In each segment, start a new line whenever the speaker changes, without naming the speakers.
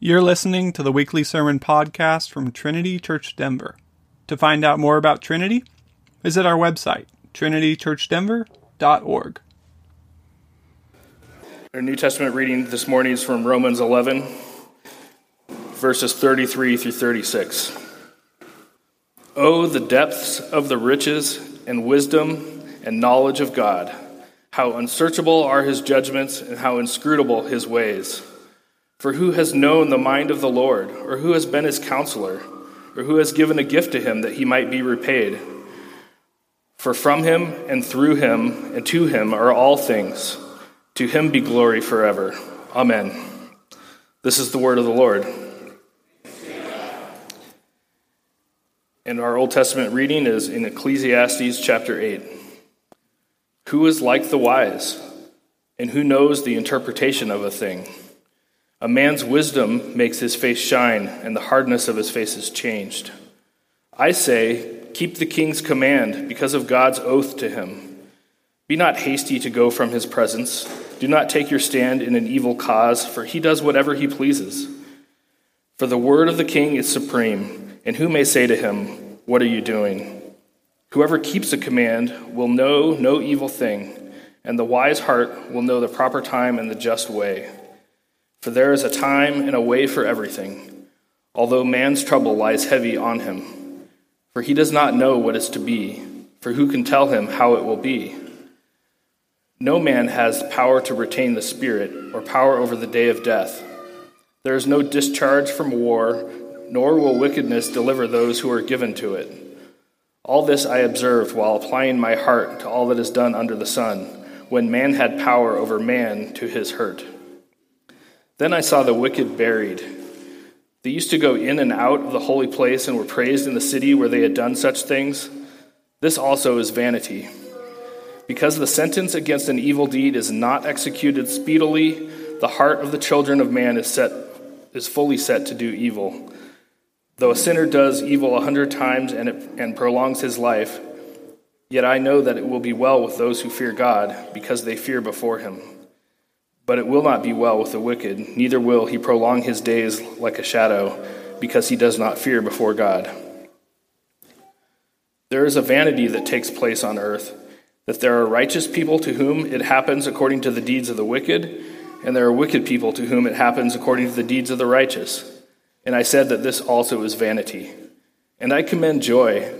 You're listening to the weekly sermon podcast from Trinity Church Denver. To find out more about Trinity, visit our website, trinitychurchdenver.org.
Our New Testament reading this morning is from Romans 11, verses 33 through 36. Oh, the depths of the riches and wisdom and knowledge of God! How unsearchable are his judgments and how inscrutable his ways! For who has known the mind of the Lord, or who has been his counselor, or who has given a gift to him that he might be repaid? For from him and through him and to him are all things. To him be glory forever. Amen. This is the word of the Lord. And our Old Testament reading is in Ecclesiastes chapter 8. Who is like the wise, and who knows the interpretation of a thing? A man's wisdom makes his face shine, and the hardness of his face is changed. I say, keep the king's command because of God's oath to him. Be not hasty to go from his presence. Do not take your stand in an evil cause, for he does whatever he pleases. For the word of the king is supreme, and who may say to him, What are you doing? Whoever keeps a command will know no evil thing, and the wise heart will know the proper time and the just way. For there is a time and a way for everything, although man's trouble lies heavy on him. For he does not know what is to be, for who can tell him how it will be? No man has power to retain the Spirit or power over the day of death. There is no discharge from war, nor will wickedness deliver those who are given to it. All this I observed while applying my heart to all that is done under the sun, when man had power over man to his hurt. Then I saw the wicked buried. They used to go in and out of the holy place and were praised in the city where they had done such things. This also is vanity. Because the sentence against an evil deed is not executed speedily, the heart of the children of man is set is fully set to do evil. Though a sinner does evil a hundred times and, it, and prolongs his life, yet I know that it will be well with those who fear God, because they fear before him. But it will not be well with the wicked, neither will he prolong his days like a shadow, because he does not fear before God. There is a vanity that takes place on earth, that there are righteous people to whom it happens according to the deeds of the wicked, and there are wicked people to whom it happens according to the deeds of the righteous. And I said that this also is vanity. And I commend joy,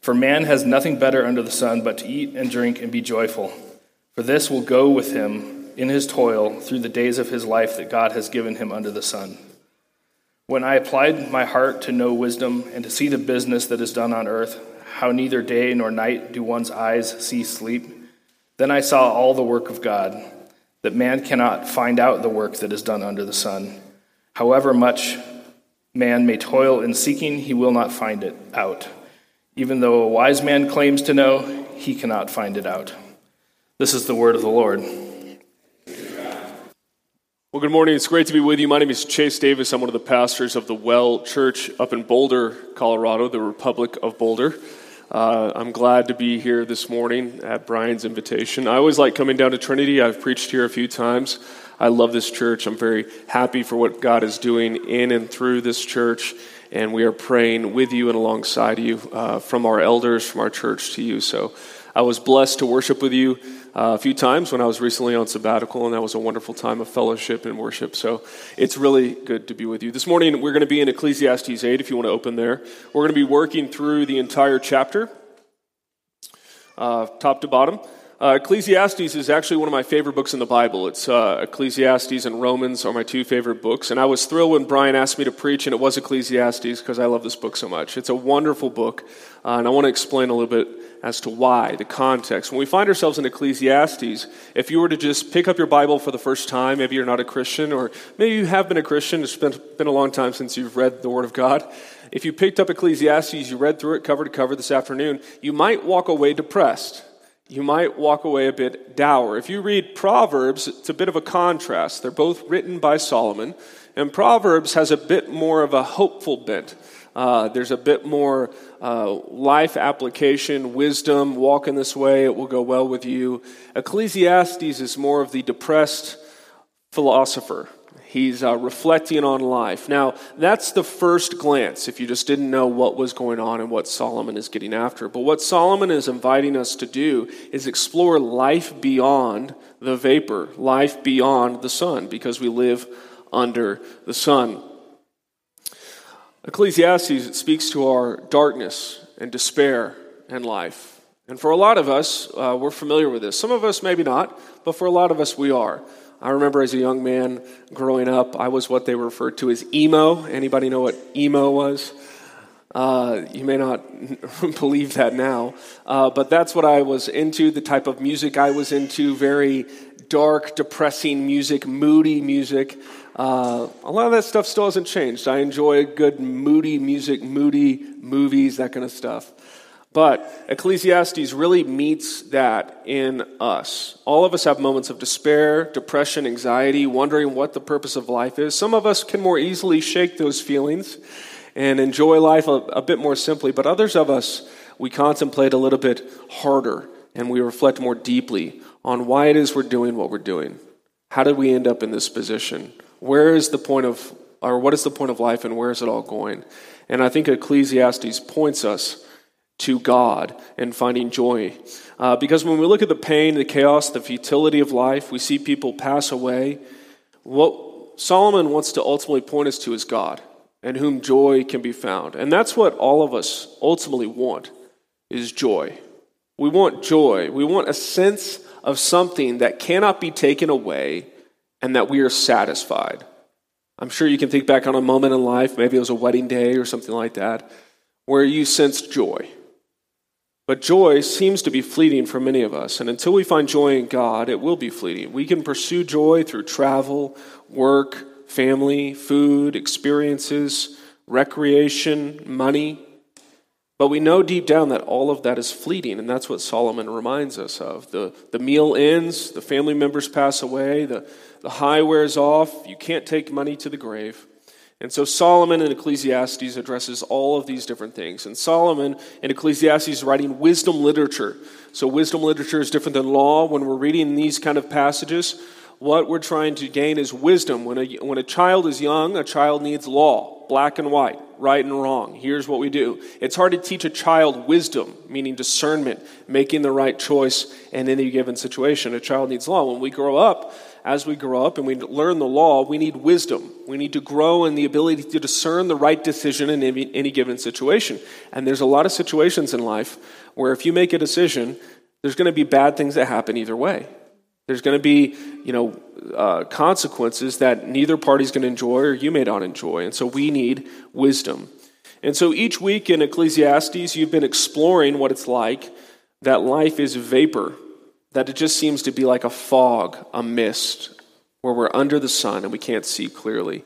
for man has nothing better under the sun but to eat and drink and be joyful, for this will go with him in his toil through the days of his life that God has given him under the sun. When I applied my heart to know wisdom and to see the business that is done on earth, how neither day nor night do one's eyes see sleep, then I saw all the work of God, that man cannot find out the work that is done under the sun. However much man may toil in seeking, he will not find it out. Even though a wise man claims to know, he cannot find it out. This is the word of the Lord.
Well, good morning. It's great to be with you. My name is Chase Davis. I'm one of the pastors of the Well Church up in Boulder, Colorado, the Republic of Boulder. Uh, I'm glad to be here this morning at Brian's invitation. I always like coming down to Trinity. I've preached here a few times. I love this church. I'm very happy for what God is doing in and through this church. And we are praying with you and alongside you uh, from our elders, from our church to you. So I was blessed to worship with you uh, a few times when I was recently on sabbatical, and that was a wonderful time of fellowship and worship. So it's really good to be with you. This morning, we're going to be in Ecclesiastes 8, if you want to open there. We're going to be working through the entire chapter, uh, top to bottom. Uh, Ecclesiastes is actually one of my favorite books in the Bible. It's uh, Ecclesiastes and Romans are my two favorite books. And I was thrilled when Brian asked me to preach, and it was Ecclesiastes because I love this book so much. It's a wonderful book, uh, and I want to explain a little bit as to why, the context. When we find ourselves in Ecclesiastes, if you were to just pick up your Bible for the first time, maybe you're not a Christian, or maybe you have been a Christian, it's been, been a long time since you've read the Word of God. If you picked up Ecclesiastes, you read through it cover to cover this afternoon, you might walk away depressed. You might walk away a bit dour. If you read Proverbs, it's a bit of a contrast. They're both written by Solomon, and Proverbs has a bit more of a hopeful bent. Uh, there's a bit more uh, life application, wisdom, walk in this way, it will go well with you. Ecclesiastes is more of the depressed philosopher. He's uh, reflecting on life. Now, that's the first glance if you just didn't know what was going on and what Solomon is getting after. But what Solomon is inviting us to do is explore life beyond the vapor, life beyond the sun, because we live under the sun. Ecclesiastes speaks to our darkness and despair in life. And for a lot of us, uh, we're familiar with this. Some of us, maybe not, but for a lot of us, we are. I remember as a young man growing up, I was what they referred to as emo. Anybody know what emo was? Uh, you may not believe that now, uh, but that's what I was into, the type of music I was into, very dark, depressing music, moody music. Uh, a lot of that stuff still hasn't changed. I enjoy good, moody music, moody movies, that kind of stuff. But Ecclesiastes really meets that in us. All of us have moments of despair, depression, anxiety, wondering what the purpose of life is. Some of us can more easily shake those feelings and enjoy life a, a bit more simply, but others of us, we contemplate a little bit harder and we reflect more deeply on why it is we're doing what we're doing. How did we end up in this position? Where is the point of, or what is the point of life and where is it all going? And I think Ecclesiastes points us to God and finding joy. Uh, because when we look at the pain, the chaos, the futility of life, we see people pass away. What Solomon wants to ultimately point us to is God, and whom joy can be found. And that's what all of us ultimately want is joy. We want joy. We want a sense of something that cannot be taken away and that we are satisfied. I'm sure you can think back on a moment in life, maybe it was a wedding day or something like that, where you sensed joy. But joy seems to be fleeting for many of us. And until we find joy in God, it will be fleeting. We can pursue joy through travel, work, family, food, experiences, recreation, money. But we know deep down that all of that is fleeting, and that's what Solomon reminds us of. The, the meal ends, the family members pass away, the, the high wears off, you can't take money to the grave. And so Solomon in Ecclesiastes addresses all of these different things. And Solomon in Ecclesiastes is writing wisdom literature. So wisdom literature is different than law. When we're reading these kind of passages, what we're trying to gain is wisdom. When a, when a child is young, a child needs law, black and white, right and wrong. Here's what we do. It's hard to teach a child wisdom, meaning discernment, making the right choice in any given situation. A child needs law. When we grow up, as we grow up and we learn the law, we need wisdom. We need to grow in the ability to discern the right decision in any, any given situation. And there's a lot of situations in life where if you make a decision, there's going to be bad things that happen either way. There's going to be, you know, uh, consequences that neither party's going to enjoy or you may not enjoy. And so we need wisdom. And so each week in Ecclesiastes, you've been exploring what it's like that life is vapor that it just seems to be like a fog, a mist, where we're under the sun and we can't see clearly.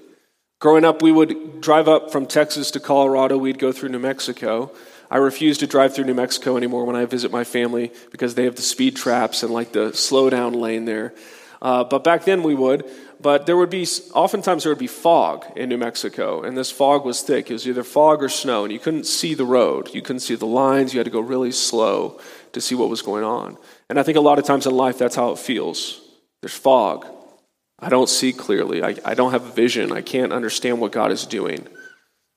Growing up, we would drive up from Texas to Colorado, we'd go through New Mexico. I refuse to drive through New Mexico anymore when I visit my family because they have the speed traps and like the slow down lane there. Uh, but back then we would. But there would be, oftentimes there would be fog in New Mexico, and this fog was thick. It was either fog or snow, and you couldn't see the road. You couldn't see the lines. You had to go really slow to see what was going on. And I think a lot of times in life, that's how it feels. There's fog. I don't see clearly. I, I don't have a vision. I can't understand what God is doing.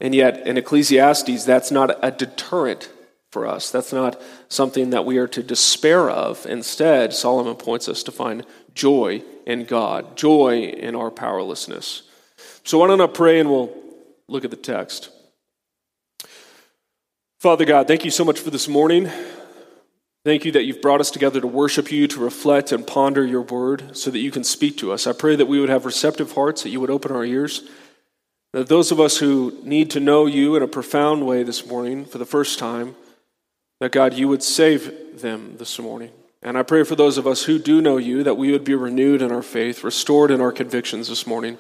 And yet, in Ecclesiastes, that's not a deterrent for us. That's not something that we are to despair of. Instead, Solomon points us to find joy in God, joy in our powerlessness. So, why don't I pray and we'll look at the text? Father God, thank you so much for this morning. Thank you that you've brought us together to worship you, to reflect and ponder your word so that you can speak to us. I pray that we would have receptive hearts, that you would open our ears. That those of us who need to know you in a profound way this morning for the first time, that God, you would save them this morning. And I pray for those of us who do know you that we would be renewed in our faith, restored in our convictions this morning,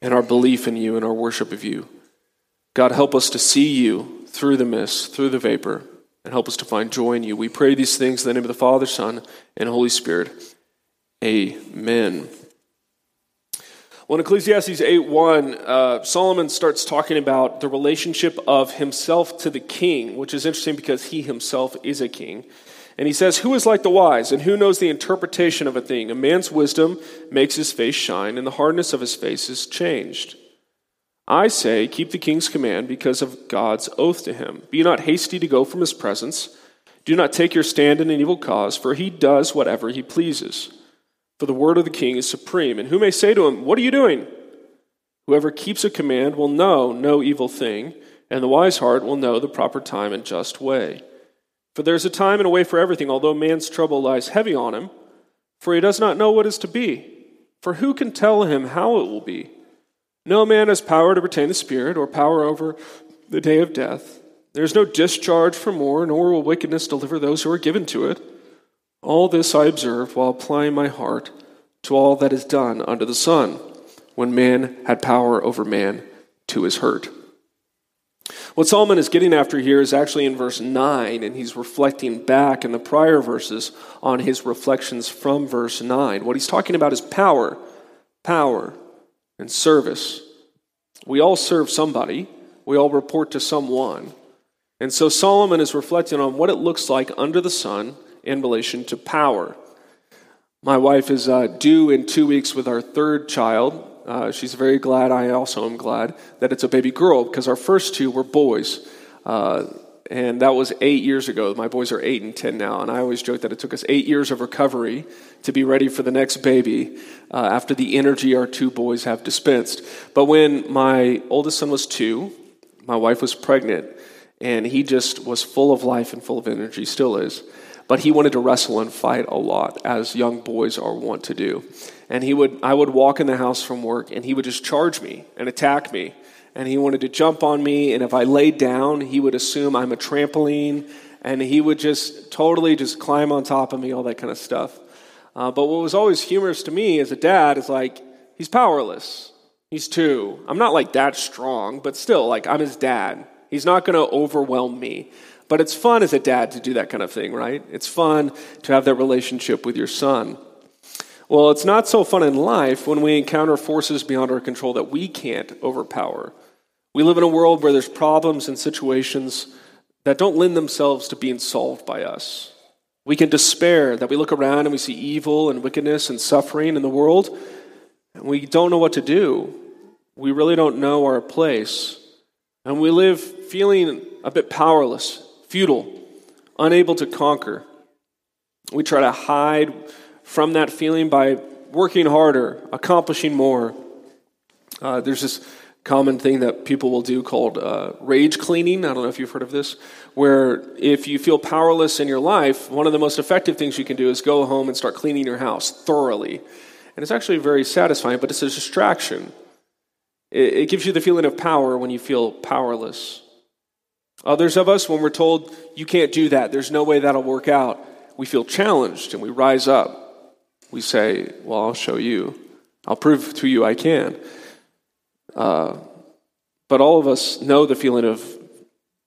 and our belief in you and our worship of you. God, help us to see you through the mist, through the vapor, and help us to find joy in you. We pray these things in the name of the Father, Son, and Holy Spirit. Amen. Well, in Ecclesiastes 8 1, uh, Solomon starts talking about the relationship of himself to the king, which is interesting because he himself is a king. And he says, Who is like the wise, and who knows the interpretation of a thing? A man's wisdom makes his face shine, and the hardness of his face is changed. I say, keep the king's command because of God's oath to him. Be not hasty to go from his presence. Do not take your stand in an evil cause, for he does whatever he pleases. For the word of the king is supreme. And who may say to him, What are you doing? Whoever keeps a command will know no evil thing, and the wise heart will know the proper time and just way. For there is a time and a way for everything, although man's trouble lies heavy on him, for he does not know what is to be. For who can tell him how it will be? No man has power to retain the Spirit or power over the day of death. There is no discharge from war, nor will wickedness deliver those who are given to it. All this I observed while applying my heart to all that is done under the sun, when man had power over man to his hurt. What Solomon is getting after here is actually in verse 9, and he's reflecting back in the prior verses on his reflections from verse 9. What he's talking about is power, power, and service. We all serve somebody, we all report to someone. And so Solomon is reflecting on what it looks like under the sun in relation to power. My wife is uh, due in two weeks with our third child. Uh, she's very glad. I also am glad that it's a baby girl because our first two were boys. Uh, and that was eight years ago. My boys are eight and ten now, and I always joke that it took us eight years of recovery to be ready for the next baby uh, after the energy our two boys have dispensed. But when my oldest son was two, my wife was pregnant, and he just was full of life and full of energy, still is. But he wanted to wrestle and fight a lot, as young boys are wont to do. And he would, I would walk in the house from work, and he would just charge me and attack me and he wanted to jump on me. And if I laid down, he would assume I'm a trampoline, and he would just totally just climb on top of me, all that kind of stuff. Uh, but what was always humorous to me as a dad is like, he's powerless. He's two. I'm not like that strong, but still, like, I'm his dad. He's not going to overwhelm me. But it's fun as a dad to do that kind of thing, right? It's fun to have that relationship with your son. Well, it's not so fun in life when we encounter forces beyond our control that we can't overpower. We live in a world where there's problems and situations that don't lend themselves to being solved by us. We can despair that we look around and we see evil and wickedness and suffering in the world, and we don't know what to do. We really don't know our place. And we live feeling a bit powerless, futile, unable to conquer. We try to hide from that feeling by working harder, accomplishing more. Uh, there's this common thing that people will do called uh, rage cleaning. I don't know if you've heard of this, where if you feel powerless in your life, one of the most effective things you can do is go home and start cleaning your house thoroughly. And it's actually very satisfying, but it's a distraction. It, it gives you the feeling of power when you feel powerless. Others of us, when we're told, you can't do that, there's no way that'll work out, we feel challenged and we rise up. We say, Well, I'll show you. I'll prove to you I can. Uh, but all of us know the feeling of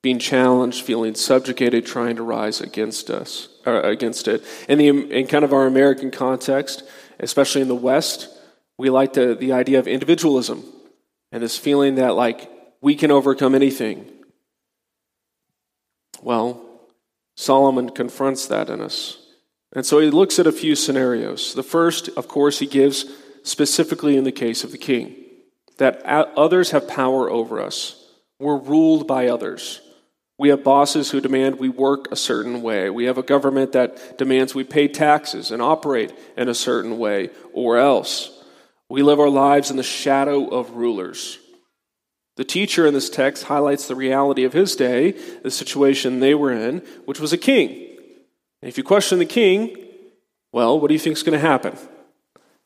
being challenged, feeling subjugated, trying to rise against us, against it. In the in kind of our American context, especially in the West, we like the, the idea of individualism and this feeling that like we can overcome anything. Well, Solomon confronts that in us. And so he looks at a few scenarios. The first, of course, he gives specifically in the case of the king that others have power over us. We're ruled by others. We have bosses who demand we work a certain way. We have a government that demands we pay taxes and operate in a certain way, or else. We live our lives in the shadow of rulers. The teacher in this text highlights the reality of his day, the situation they were in, which was a king. And if you question the king, well, what do you think is going to happen?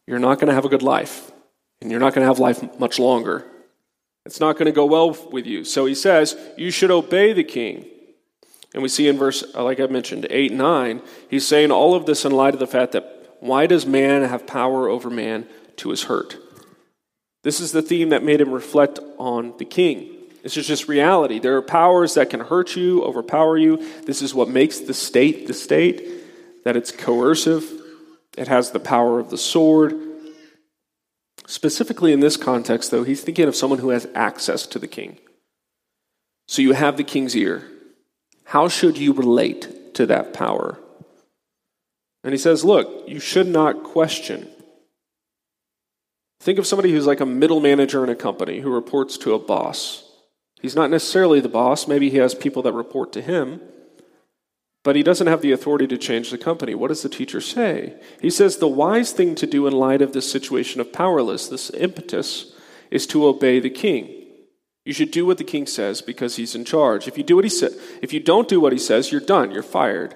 You're not going to have a good life and you're not going to have life much longer. It's not going to go well with you. So he says, You should obey the king. And we see in verse, uh, like I mentioned, 8 9, he's saying all of this in light of the fact that why does man have power over man to his hurt? This is the theme that made him reflect on the king. This is just reality. There are powers that can hurt you, overpower you. This is what makes the state the state, that it's coercive, it has the power of the sword, Specifically in this context, though, he's thinking of someone who has access to the king. So you have the king's ear. How should you relate to that power? And he says, Look, you should not question. Think of somebody who's like a middle manager in a company who reports to a boss. He's not necessarily the boss, maybe he has people that report to him, but he doesn't have the authority to change the company. What does the teacher say? He says the wise thing to do in light of this situation of powerless, this impetus, is to obey the king. You should do what the king says because he's in charge. If you do what he says, if you don't do what he says, you're done. You're fired.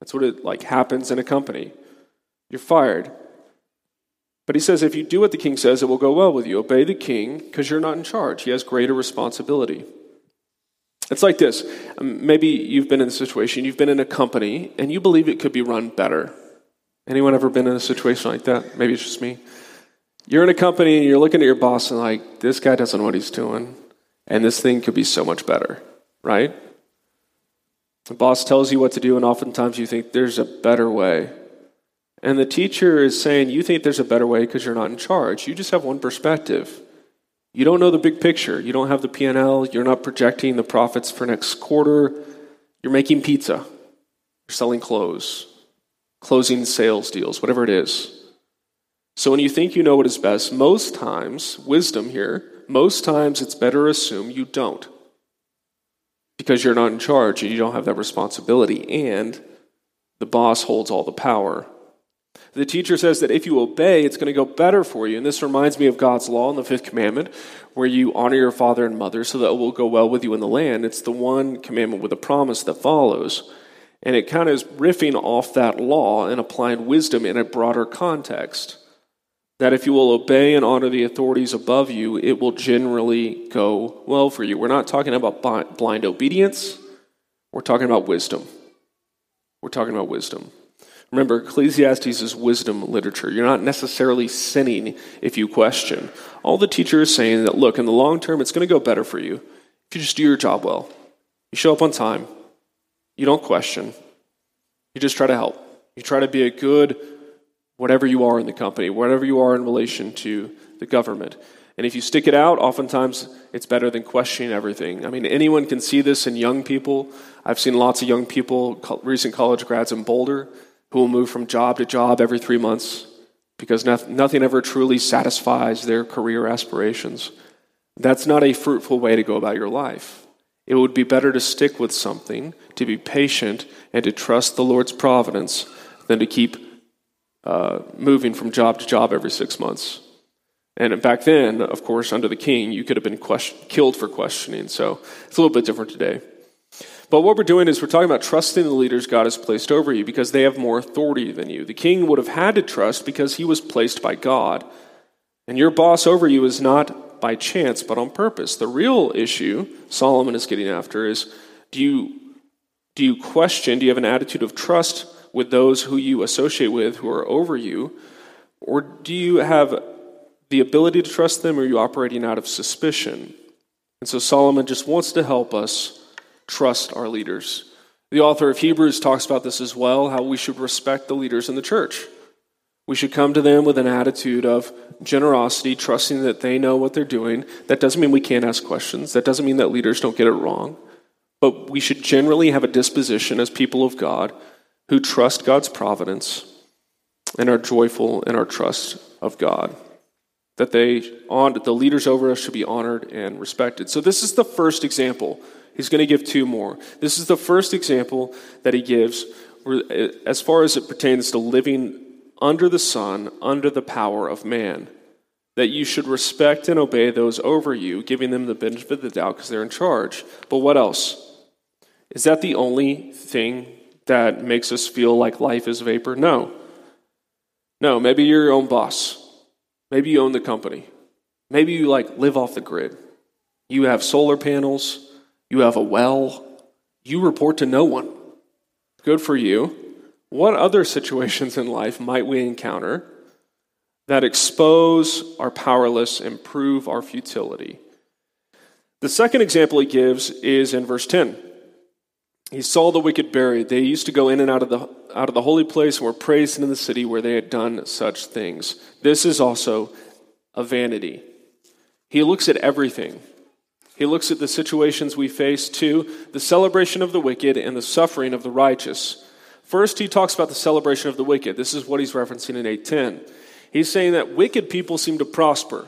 That's what it like happens in a company. You're fired. But he says if you do what the king says, it will go well with you. Obey the king because you're not in charge. He has greater responsibility. It's like this. Um, maybe you've been in a situation, you've been in a company, and you believe it could be run better. Anyone ever been in a situation like that? Maybe it's just me. You're in a company and you're looking at your boss and like, this guy doesn't know what he's doing, and this thing could be so much better, right? The boss tells you what to do, and oftentimes you think there's a better way. And the teacher is saying, You think there's a better way because you're not in charge. You just have one perspective. You don't know the big picture. You don't have the P&L. You're not projecting the profits for next quarter. You're making pizza. You're selling clothes, closing sales deals, whatever it is. So when you think you know what is best, most times, wisdom here, most times it's better assume you don't. Because you're not in charge and you don't have that responsibility, and the boss holds all the power. The teacher says that if you obey, it's going to go better for you. And this reminds me of God's law in the fifth commandment, where you honor your father and mother so that it will go well with you in the land. It's the one commandment with a promise that follows. And it kind of is riffing off that law and applying wisdom in a broader context. That if you will obey and honor the authorities above you, it will generally go well for you. We're not talking about blind obedience, we're talking about wisdom. We're talking about wisdom. Remember, Ecclesiastes is wisdom literature. You're not necessarily sinning if you question. All the teacher is saying that, look, in the long term, it's going to go better for you if you just do your job well. You show up on time. You don't question. You just try to help. You try to be a good whatever you are in the company, whatever you are in relation to the government. And if you stick it out, oftentimes it's better than questioning everything. I mean, anyone can see this in young people. I've seen lots of young people, recent college grads in Boulder, who will move from job to job every three months because nothing ever truly satisfies their career aspirations. That's not a fruitful way to go about your life. It would be better to stick with something, to be patient, and to trust the Lord's providence than to keep uh, moving from job to job every six months. And back then, of course, under the king, you could have been question- killed for questioning. So it's a little bit different today. But what we're doing is we're talking about trusting the leaders God has placed over you because they have more authority than you. The king would have had to trust because he was placed by God. And your boss over you is not by chance, but on purpose. The real issue Solomon is getting after is do you, do you question, do you have an attitude of trust with those who you associate with who are over you? Or do you have the ability to trust them, or are you operating out of suspicion? And so Solomon just wants to help us trust our leaders. The author of Hebrews talks about this as well how we should respect the leaders in the church. We should come to them with an attitude of generosity, trusting that they know what they're doing. That doesn't mean we can't ask questions. That doesn't mean that leaders don't get it wrong. But we should generally have a disposition as people of God who trust God's providence and are joyful in our trust of God. That they, the leaders over us should be honored and respected. So, this is the first example He's going to give two more. This is the first example that he gives uh, as far as it pertains to living under the sun, under the power of man. That you should respect and obey those over you, giving them the benefit of the doubt because they're in charge. But what else? Is that the only thing that makes us feel like life is vapor? No. No, maybe you're your own boss. Maybe you own the company. Maybe you like live off the grid. You have solar panels, you have a well. You report to no one. Good for you. What other situations in life might we encounter that expose our powerless and prove our futility? The second example he gives is in verse 10. He saw the wicked buried. They used to go in and out of the, out of the holy place and were praised in the city where they had done such things. This is also a vanity. He looks at everything he looks at the situations we face, too the celebration of the wicked and the suffering of the righteous. First, he talks about the celebration of the wicked. This is what he's referencing in 810. He's saying that wicked people seem to prosper.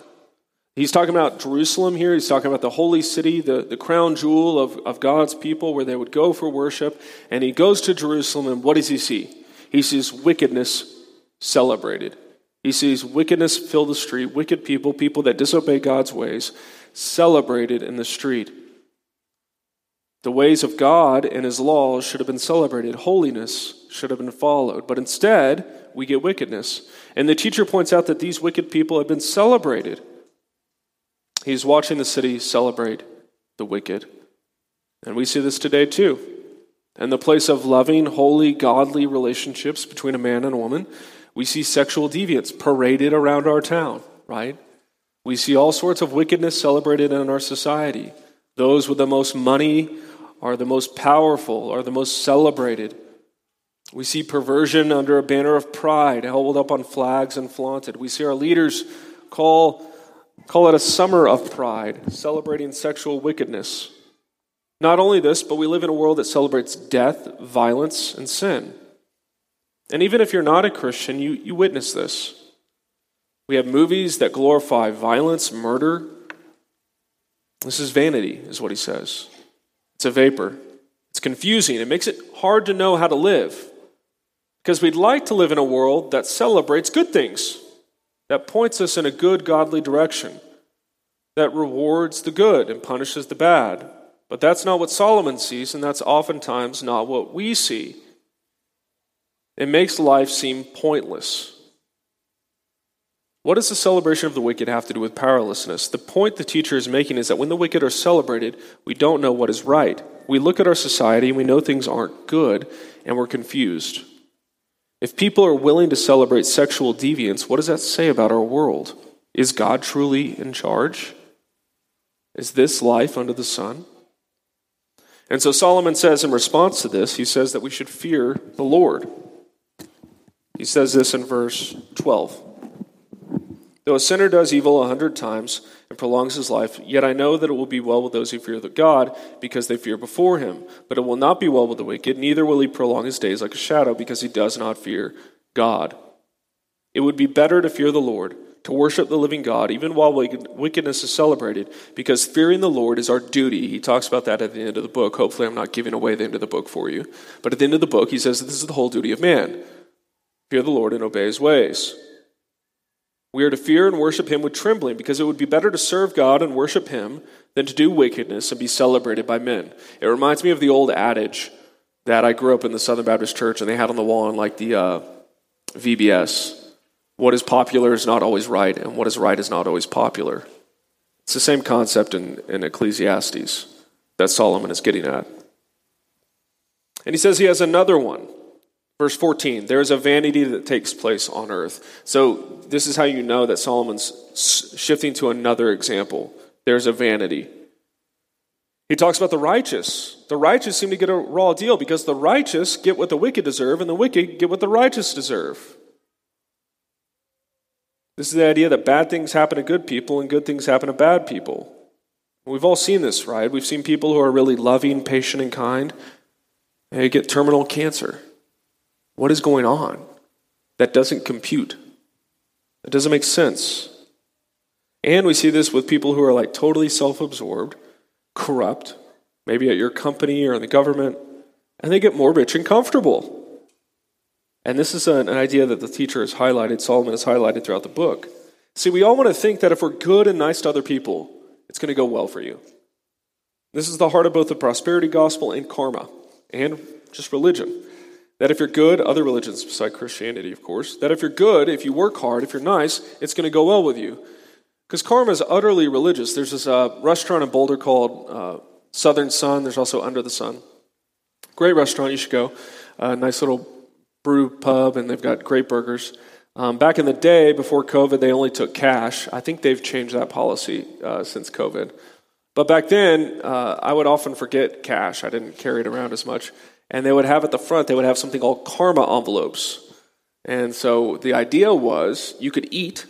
He's talking about Jerusalem here. He's talking about the holy city, the, the crown jewel of, of God's people, where they would go for worship. And he goes to Jerusalem, and what does he see? He sees wickedness celebrated. He sees wickedness fill the street, wicked people, people that disobey God's ways, celebrated in the street. The ways of God and his laws should have been celebrated. Holiness should have been followed. But instead, we get wickedness. And the teacher points out that these wicked people have been celebrated. He's watching the city celebrate the wicked. And we see this today too. In the place of loving, holy, godly relationships between a man and a woman, we see sexual deviance paraded around our town, right? We see all sorts of wickedness celebrated in our society. Those with the most money are the most powerful, are the most celebrated. We see perversion under a banner of pride held up on flags and flaunted. We see our leaders call, call it a summer of pride, celebrating sexual wickedness. Not only this, but we live in a world that celebrates death, violence, and sin. And even if you're not a Christian, you, you witness this. We have movies that glorify violence, murder. This is vanity, is what he says. It's a vapor. It's confusing. It makes it hard to know how to live. Because we'd like to live in a world that celebrates good things, that points us in a good, godly direction, that rewards the good and punishes the bad. But that's not what Solomon sees, and that's oftentimes not what we see. It makes life seem pointless. What does the celebration of the wicked have to do with powerlessness? The point the teacher is making is that when the wicked are celebrated, we don't know what is right. We look at our society and we know things aren't good, and we're confused. If people are willing to celebrate sexual deviance, what does that say about our world? Is God truly in charge? Is this life under the sun? And so Solomon says in response to this, he says that we should fear the Lord. He says this in verse 12. Though a sinner does evil a hundred times and prolongs his life, yet I know that it will be well with those who fear the God, because they fear before him. But it will not be well with the wicked, neither will he prolong his days like a shadow, because he does not fear God. It would be better to fear the Lord, to worship the living God, even while wickedness is celebrated, because fearing the Lord is our duty. He talks about that at the end of the book. Hopefully, I'm not giving away the end of the book for you. But at the end of the book, he says that this is the whole duty of man fear the Lord and obey his ways. We are to fear and worship him with trembling, because it would be better to serve God and worship him than to do wickedness and be celebrated by men. It reminds me of the old adage that I grew up in the Southern Baptist Church, and they had on the wall in like the uh, VBS what is popular is not always right, and what is right is not always popular. It's the same concept in, in Ecclesiastes that Solomon is getting at. And he says he has another one Verse 14, there is a vanity that takes place on earth. So, this is how you know that Solomon's shifting to another example. There's a vanity. He talks about the righteous. The righteous seem to get a raw deal because the righteous get what the wicked deserve, and the wicked get what the righteous deserve. This is the idea that bad things happen to good people and good things happen to bad people. We've all seen this, right? We've seen people who are really loving, patient, and kind, and they get terminal cancer. What is going on? That doesn't compute. It doesn't make sense. And we see this with people who are like totally self absorbed, corrupt, maybe at your company or in the government, and they get more rich and comfortable. And this is an idea that the teacher has highlighted, Solomon has highlighted throughout the book. See, we all want to think that if we're good and nice to other people, it's going to go well for you. This is the heart of both the prosperity gospel and karma, and just religion. That if you're good, other religions beside Christianity, of course, that if you're good, if you work hard, if you're nice, it's going to go well with you. Because karma is utterly religious. There's this uh, restaurant in Boulder called uh, Southern Sun. There's also Under the Sun. Great restaurant, you should go. Uh, nice little brew pub, and they've got great burgers. Um, back in the day, before COVID, they only took cash. I think they've changed that policy uh, since COVID. But back then, uh, I would often forget cash. I didn't carry it around as much. And they would have at the front, they would have something called karma envelopes. And so the idea was you could eat,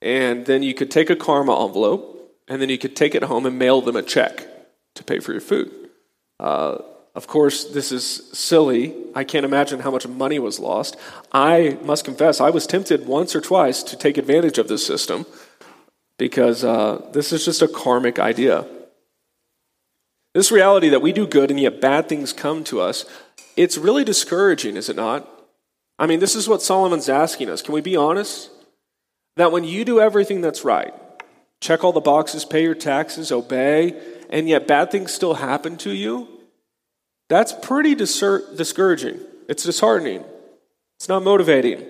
and then you could take a karma envelope, and then you could take it home and mail them a check to pay for your food. Uh, Of course, this is silly. I can't imagine how much money was lost. I must confess, I was tempted once or twice to take advantage of this system because uh, this is just a karmic idea. This reality that we do good and yet bad things come to us, it's really discouraging, is it not? I mean, this is what Solomon's asking us. Can we be honest? That when you do everything that's right, check all the boxes, pay your taxes, obey, and yet bad things still happen to you, that's pretty discouraging. It's disheartening. It's not motivating.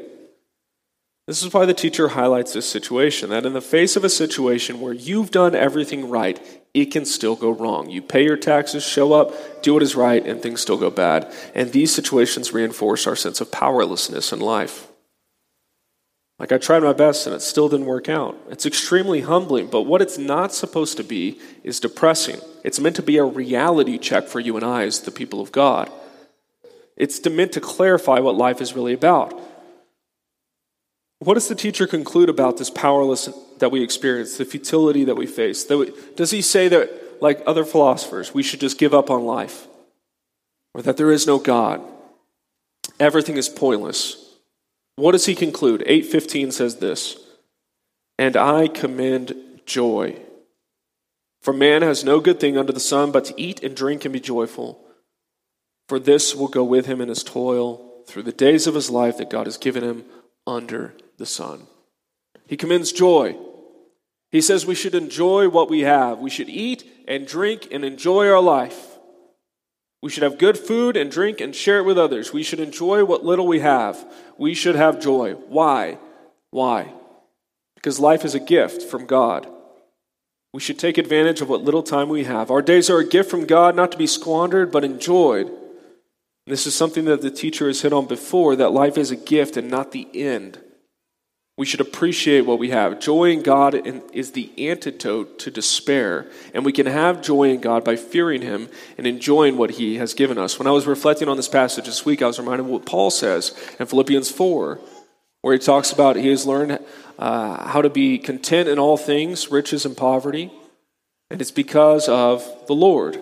This is why the teacher highlights this situation that in the face of a situation where you've done everything right, it can still go wrong. You pay your taxes, show up, do what is right, and things still go bad. And these situations reinforce our sense of powerlessness in life. Like, I tried my best and it still didn't work out. It's extremely humbling, but what it's not supposed to be is depressing. It's meant to be a reality check for you and I as the people of God. It's meant to clarify what life is really about. What does the teacher conclude about this powerlessness that we experience, the futility that we face? Does he say that, like other philosophers, we should just give up on life? Or that there is no God? Everything is pointless. What does he conclude? 8:15 says this, "And I commend joy. For man has no good thing under the sun but to eat and drink and be joyful. For this will go with him in his toil through the days of his life that God has given him under the sun. He commends joy. He says we should enjoy what we have. We should eat and drink and enjoy our life. We should have good food and drink and share it with others. We should enjoy what little we have. We should have joy. Why? Why? Because life is a gift from God. We should take advantage of what little time we have. Our days are a gift from God, not to be squandered, but enjoyed. This is something that the teacher has hit on before that life is a gift and not the end. We should appreciate what we have. Joy in God is the antidote to despair. And we can have joy in God by fearing Him and enjoying what He has given us. When I was reflecting on this passage this week, I was reminded of what Paul says in Philippians 4, where he talks about he has learned uh, how to be content in all things, riches and poverty. And it's because of the Lord.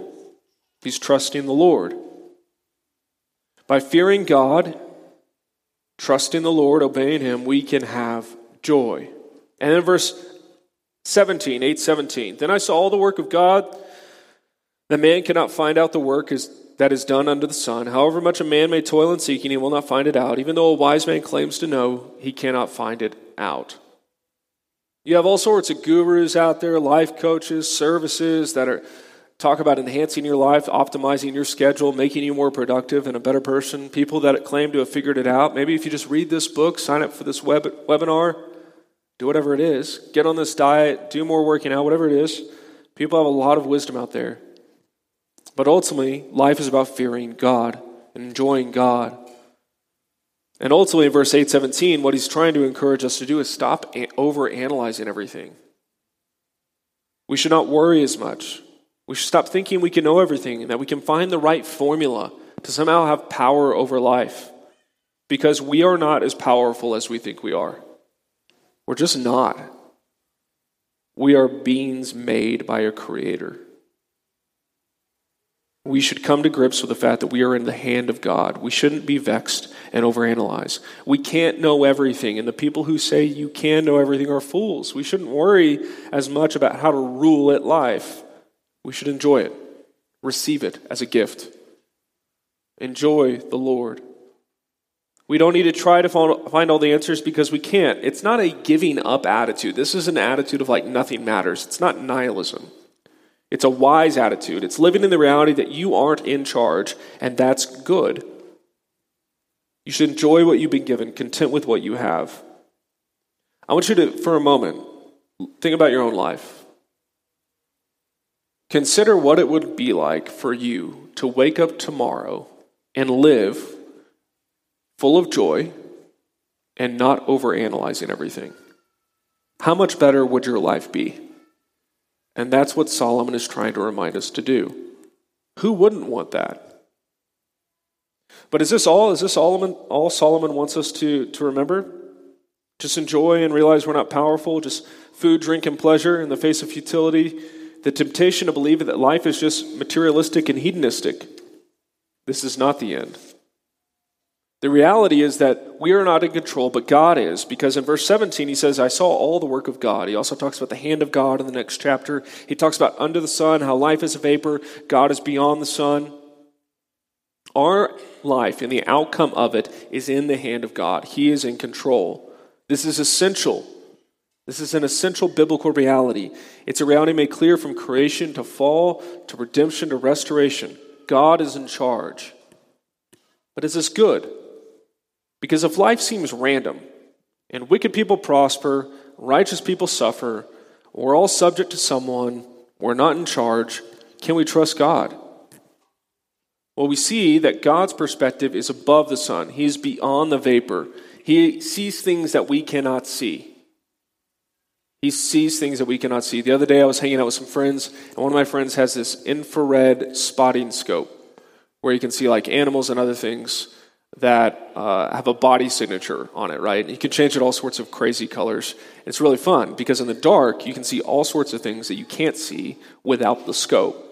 He's trusting the Lord. By fearing God trusting the Lord, obeying Him, we can have joy. And in verse 17, 8 17. Then I saw all the work of God. The man cannot find out the work is, that is done under the sun. However much a man may toil in seeking, he will not find it out. Even though a wise man claims to know, he cannot find it out. You have all sorts of gurus out there, life coaches, services that are talk about enhancing your life, optimizing your schedule, making you more productive and a better person. People that claim to have figured it out. Maybe if you just read this book, sign up for this web, webinar, do whatever it is, get on this diet, do more working out, whatever it is. People have a lot of wisdom out there. But ultimately, life is about fearing God and enjoying God. And ultimately, in verse 817, what he's trying to encourage us to do is stop over analyzing everything. We should not worry as much. We should stop thinking we can know everything and that we can find the right formula to somehow have power over life because we are not as powerful as we think we are. We're just not. We are beings made by a creator. We should come to grips with the fact that we are in the hand of God. We shouldn't be vexed and overanalyze. We can't know everything, and the people who say you can know everything are fools. We shouldn't worry as much about how to rule at life. We should enjoy it, receive it as a gift. Enjoy the Lord. We don't need to try to find all the answers because we can't. It's not a giving up attitude. This is an attitude of like nothing matters. It's not nihilism. It's a wise attitude. It's living in the reality that you aren't in charge, and that's good. You should enjoy what you've been given, content with what you have. I want you to, for a moment, think about your own life. Consider what it would be like for you to wake up tomorrow and live full of joy and not overanalyzing everything. How much better would your life be? And that's what Solomon is trying to remind us to do. Who wouldn't want that? But is this all? Is this Solomon, all Solomon wants us to, to remember? Just enjoy and realize we're not powerful, just food, drink, and pleasure in the face of futility, the temptation to believe that life is just materialistic and hedonistic. This is not the end. The reality is that we are not in control, but God is, because in verse 17 he says, I saw all the work of God. He also talks about the hand of God in the next chapter. He talks about under the sun, how life is a vapor, God is beyond the sun. Our life and the outcome of it is in the hand of God. He is in control. This is essential. This is an essential biblical reality. It's a reality made clear from creation to fall to redemption to restoration. God is in charge. But is this good? Because if life seems random and wicked people prosper, righteous people suffer, we're all subject to someone, we're not in charge, can we trust God? Well, we see that God's perspective is above the sun, He's beyond the vapor. He sees things that we cannot see. He sees things that we cannot see. The other day, I was hanging out with some friends, and one of my friends has this infrared spotting scope where you can see like animals and other things that uh, have a body signature on it, right? And you can change it all sorts of crazy colors. It's really fun because in the dark, you can see all sorts of things that you can't see without the scope.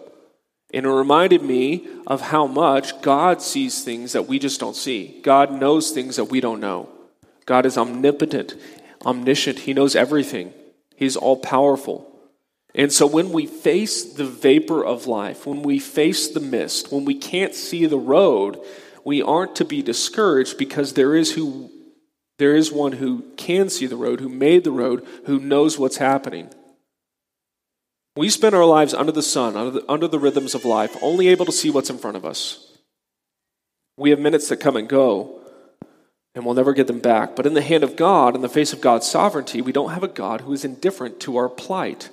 And it reminded me of how much God sees things that we just don't see. God knows things that we don't know. God is omnipotent, omniscient. He knows everything. He's all powerful. And so when we face the vapor of life, when we face the mist, when we can't see the road, we aren't to be discouraged because there is who there is one who can see the road, who made the road, who knows what's happening. We spend our lives under the sun, under the, under the rhythms of life, only able to see what's in front of us. We have minutes that come and go, and we'll never get them back. But in the hand of God, in the face of God's sovereignty, we don't have a God who is indifferent to our plight.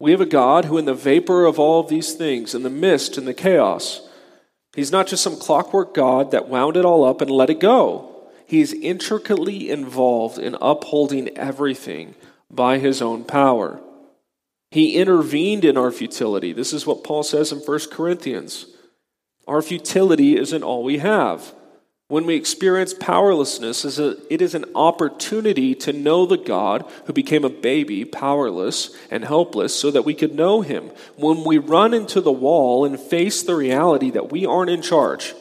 We have a God who, in the vapor of all of these things, in the mist and the chaos, He's not just some clockwork God that wound it all up and let it go. He's intricately involved in upholding everything by His own power. He intervened in our futility. This is what Paul says in 1 Corinthians. Our futility isn't all we have. When we experience powerlessness, it is an opportunity to know the God who became a baby, powerless and helpless, so that we could know him. When we run into the wall and face the reality that we aren't in charge,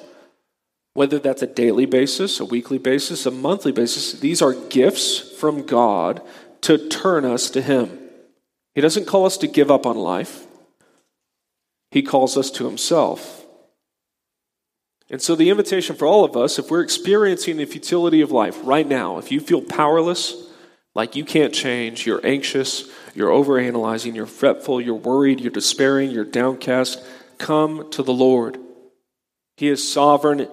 whether that's a daily basis, a weekly basis, a monthly basis, these are gifts from God to turn us to him. He doesn't call us to give up on life, He calls us to Himself. And so, the invitation for all of us, if we're experiencing the futility of life right now, if you feel powerless, like you can't change, you're anxious, you're overanalyzing, you're fretful, you're worried, you're despairing, you're downcast, come to the Lord. He is sovereign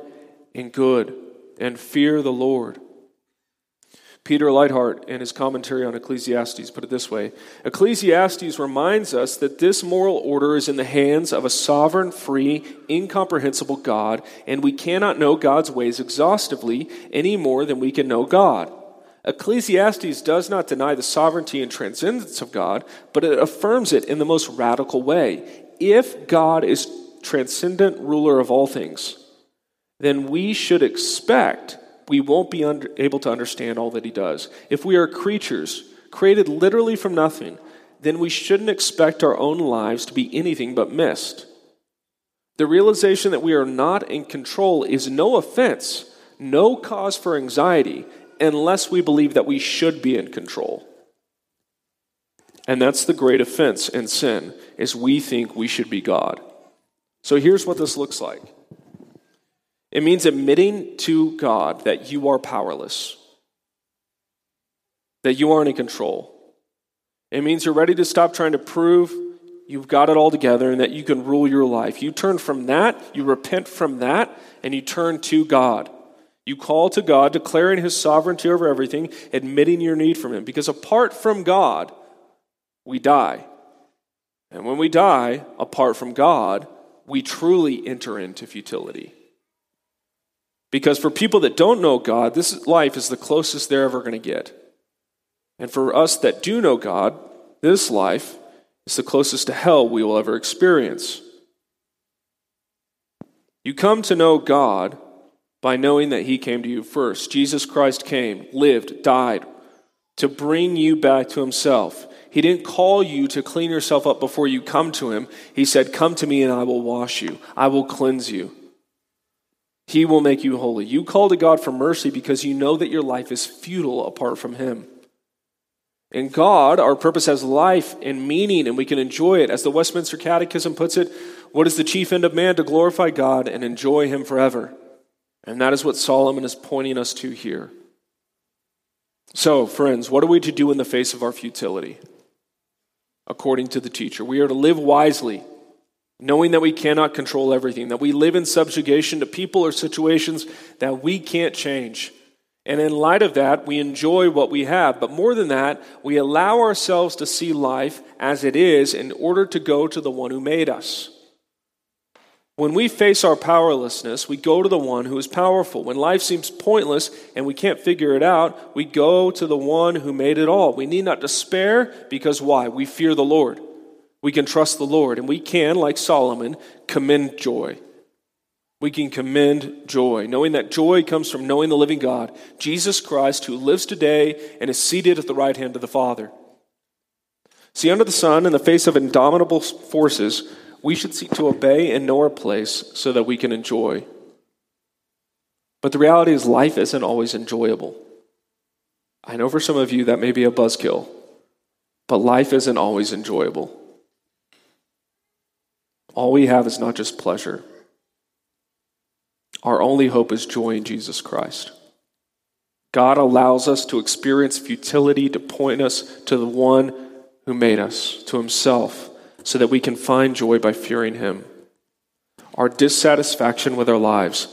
and good, and fear the Lord. Peter Leithart, in his commentary on Ecclesiastes, put it this way Ecclesiastes reminds us that this moral order is in the hands of a sovereign, free, incomprehensible God, and we cannot know God's ways exhaustively any more than we can know God. Ecclesiastes does not deny the sovereignty and transcendence of God, but it affirms it in the most radical way. If God is transcendent ruler of all things, then we should expect we won't be under, able to understand all that he does. If we are creatures created literally from nothing, then we shouldn't expect our own lives to be anything but mist. The realization that we are not in control is no offense, no cause for anxiety, unless we believe that we should be in control. And that's the great offense and sin, is we think we should be God. So here's what this looks like. It means admitting to God that you are powerless, that you aren't in control. It means you're ready to stop trying to prove you've got it all together and that you can rule your life. You turn from that, you repent from that, and you turn to God. You call to God, declaring his sovereignty over everything, admitting your need from him. Because apart from God, we die. And when we die, apart from God, we truly enter into futility. Because for people that don't know God, this life is the closest they're ever going to get. And for us that do know God, this life is the closest to hell we will ever experience. You come to know God by knowing that He came to you first. Jesus Christ came, lived, died to bring you back to Himself. He didn't call you to clean yourself up before you come to Him. He said, Come to me and I will wash you, I will cleanse you. He will make you holy. You call to God for mercy because you know that your life is futile apart from Him. In God, our purpose has life and meaning, and we can enjoy it. As the Westminster Catechism puts it, what is the chief end of man? To glorify God and enjoy Him forever. And that is what Solomon is pointing us to here. So, friends, what are we to do in the face of our futility? According to the teacher, we are to live wisely knowing that we cannot control everything, that we live in subjugation to people or situations that we can't change. And in light of that, we enjoy what we have. But more than that, we allow ourselves to see life as it is in order to go to the one who made us. When we face our powerlessness, we go to the one who is powerful. When life seems pointless and we can't figure it out, we go to the one who made it all. We need not despair because why? We fear the Lord. We can trust the Lord, and we can, like Solomon, commend joy. We can commend joy, knowing that joy comes from knowing the living God, Jesus Christ, who lives today and is seated at the right hand of the Father. See, under the sun, in the face of indomitable forces, we should seek to obey and know our place so that we can enjoy. But the reality is, life isn't always enjoyable. I know for some of you that may be a buzzkill, but life isn't always enjoyable. All we have is not just pleasure. Our only hope is joy in Jesus Christ. God allows us to experience futility to point us to the one who made us, to himself, so that we can find joy by fearing him. Our dissatisfaction with our lives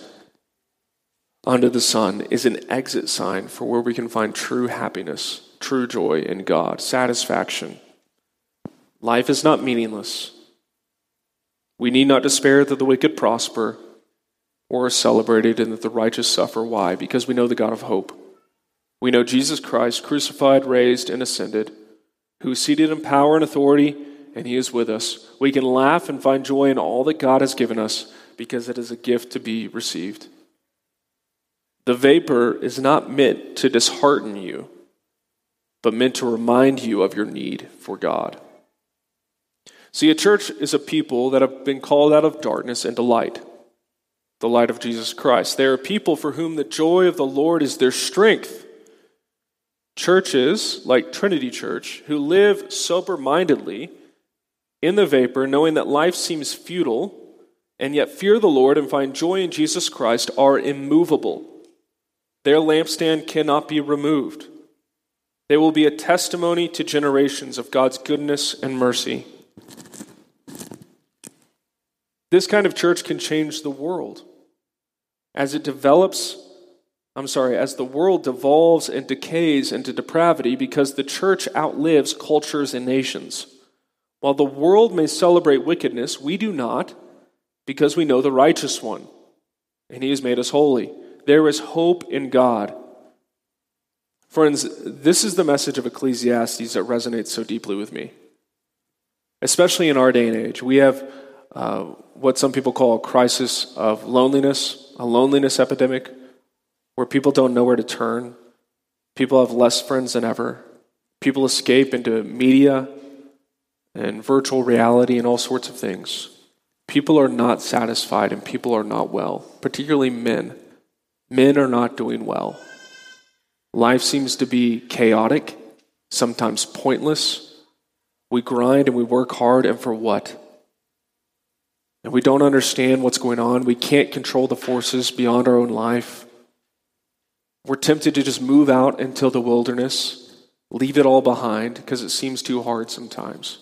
under the sun is an exit sign for where we can find true happiness, true joy in God, satisfaction. Life is not meaningless. We need not despair that the wicked prosper or are celebrated and that the righteous suffer. Why? Because we know the God of hope. We know Jesus Christ, crucified, raised, and ascended, who is seated in power and authority, and he is with us. We can laugh and find joy in all that God has given us because it is a gift to be received. The vapor is not meant to dishearten you, but meant to remind you of your need for God. See, a church is a people that have been called out of darkness into light, the light of Jesus Christ. They are people for whom the joy of the Lord is their strength. Churches, like Trinity Church, who live sober mindedly in the vapor, knowing that life seems futile, and yet fear the Lord and find joy in Jesus Christ, are immovable. Their lampstand cannot be removed. They will be a testimony to generations of God's goodness and mercy. This kind of church can change the world. As it develops, I'm sorry, as the world devolves and decays into depravity because the church outlives cultures and nations. While the world may celebrate wickedness, we do not because we know the righteous one, and he has made us holy. There is hope in God. Friends, this is the message of Ecclesiastes that resonates so deeply with me. Especially in our day and age. We have uh, what some people call a crisis of loneliness, a loneliness epidemic, where people don't know where to turn. People have less friends than ever. People escape into media and virtual reality and all sorts of things. People are not satisfied and people are not well, particularly men. Men are not doing well. Life seems to be chaotic, sometimes pointless. We grind and we work hard, and for what? and we don't understand what's going on. We can't control the forces beyond our own life. We're tempted to just move out into the wilderness, leave it all behind because it seems too hard sometimes.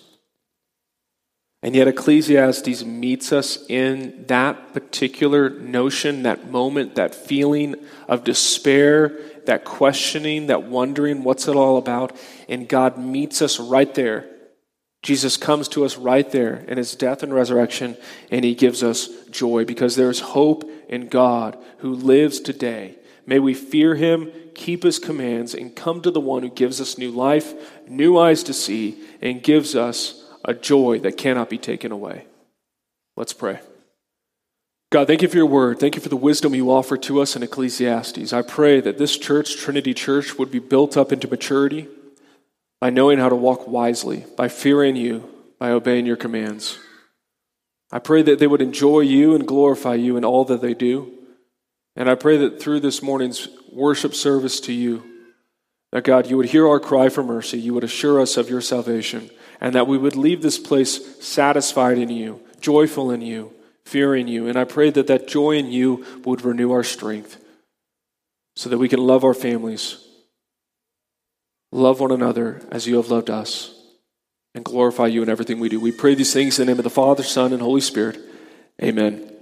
And yet, Ecclesiastes meets us in that particular notion, that moment, that feeling of despair, that questioning, that wondering what's it all about. And God meets us right there Jesus comes to us right there in his death and resurrection, and he gives us joy because there's hope in God who lives today. May we fear him, keep his commands, and come to the one who gives us new life, new eyes to see, and gives us a joy that cannot be taken away. Let's pray. God, thank you for your word. Thank you for the wisdom you offer to us in Ecclesiastes. I pray that this church, Trinity Church, would be built up into maturity by knowing how to walk wisely, by fearing you, by obeying your commands. I pray that they would enjoy you and glorify you in all that they do. And I pray that through this morning's worship service to you, that God, you would hear our cry for mercy, you would assure us of your salvation, and that we would leave this place satisfied in you, joyful in you, fearing you. And I pray that that joy in you would renew our strength so that we can love our families, love one another as you have loved us, and glorify you in everything we do. We pray these things in the name of the Father, Son, and Holy Spirit. Amen.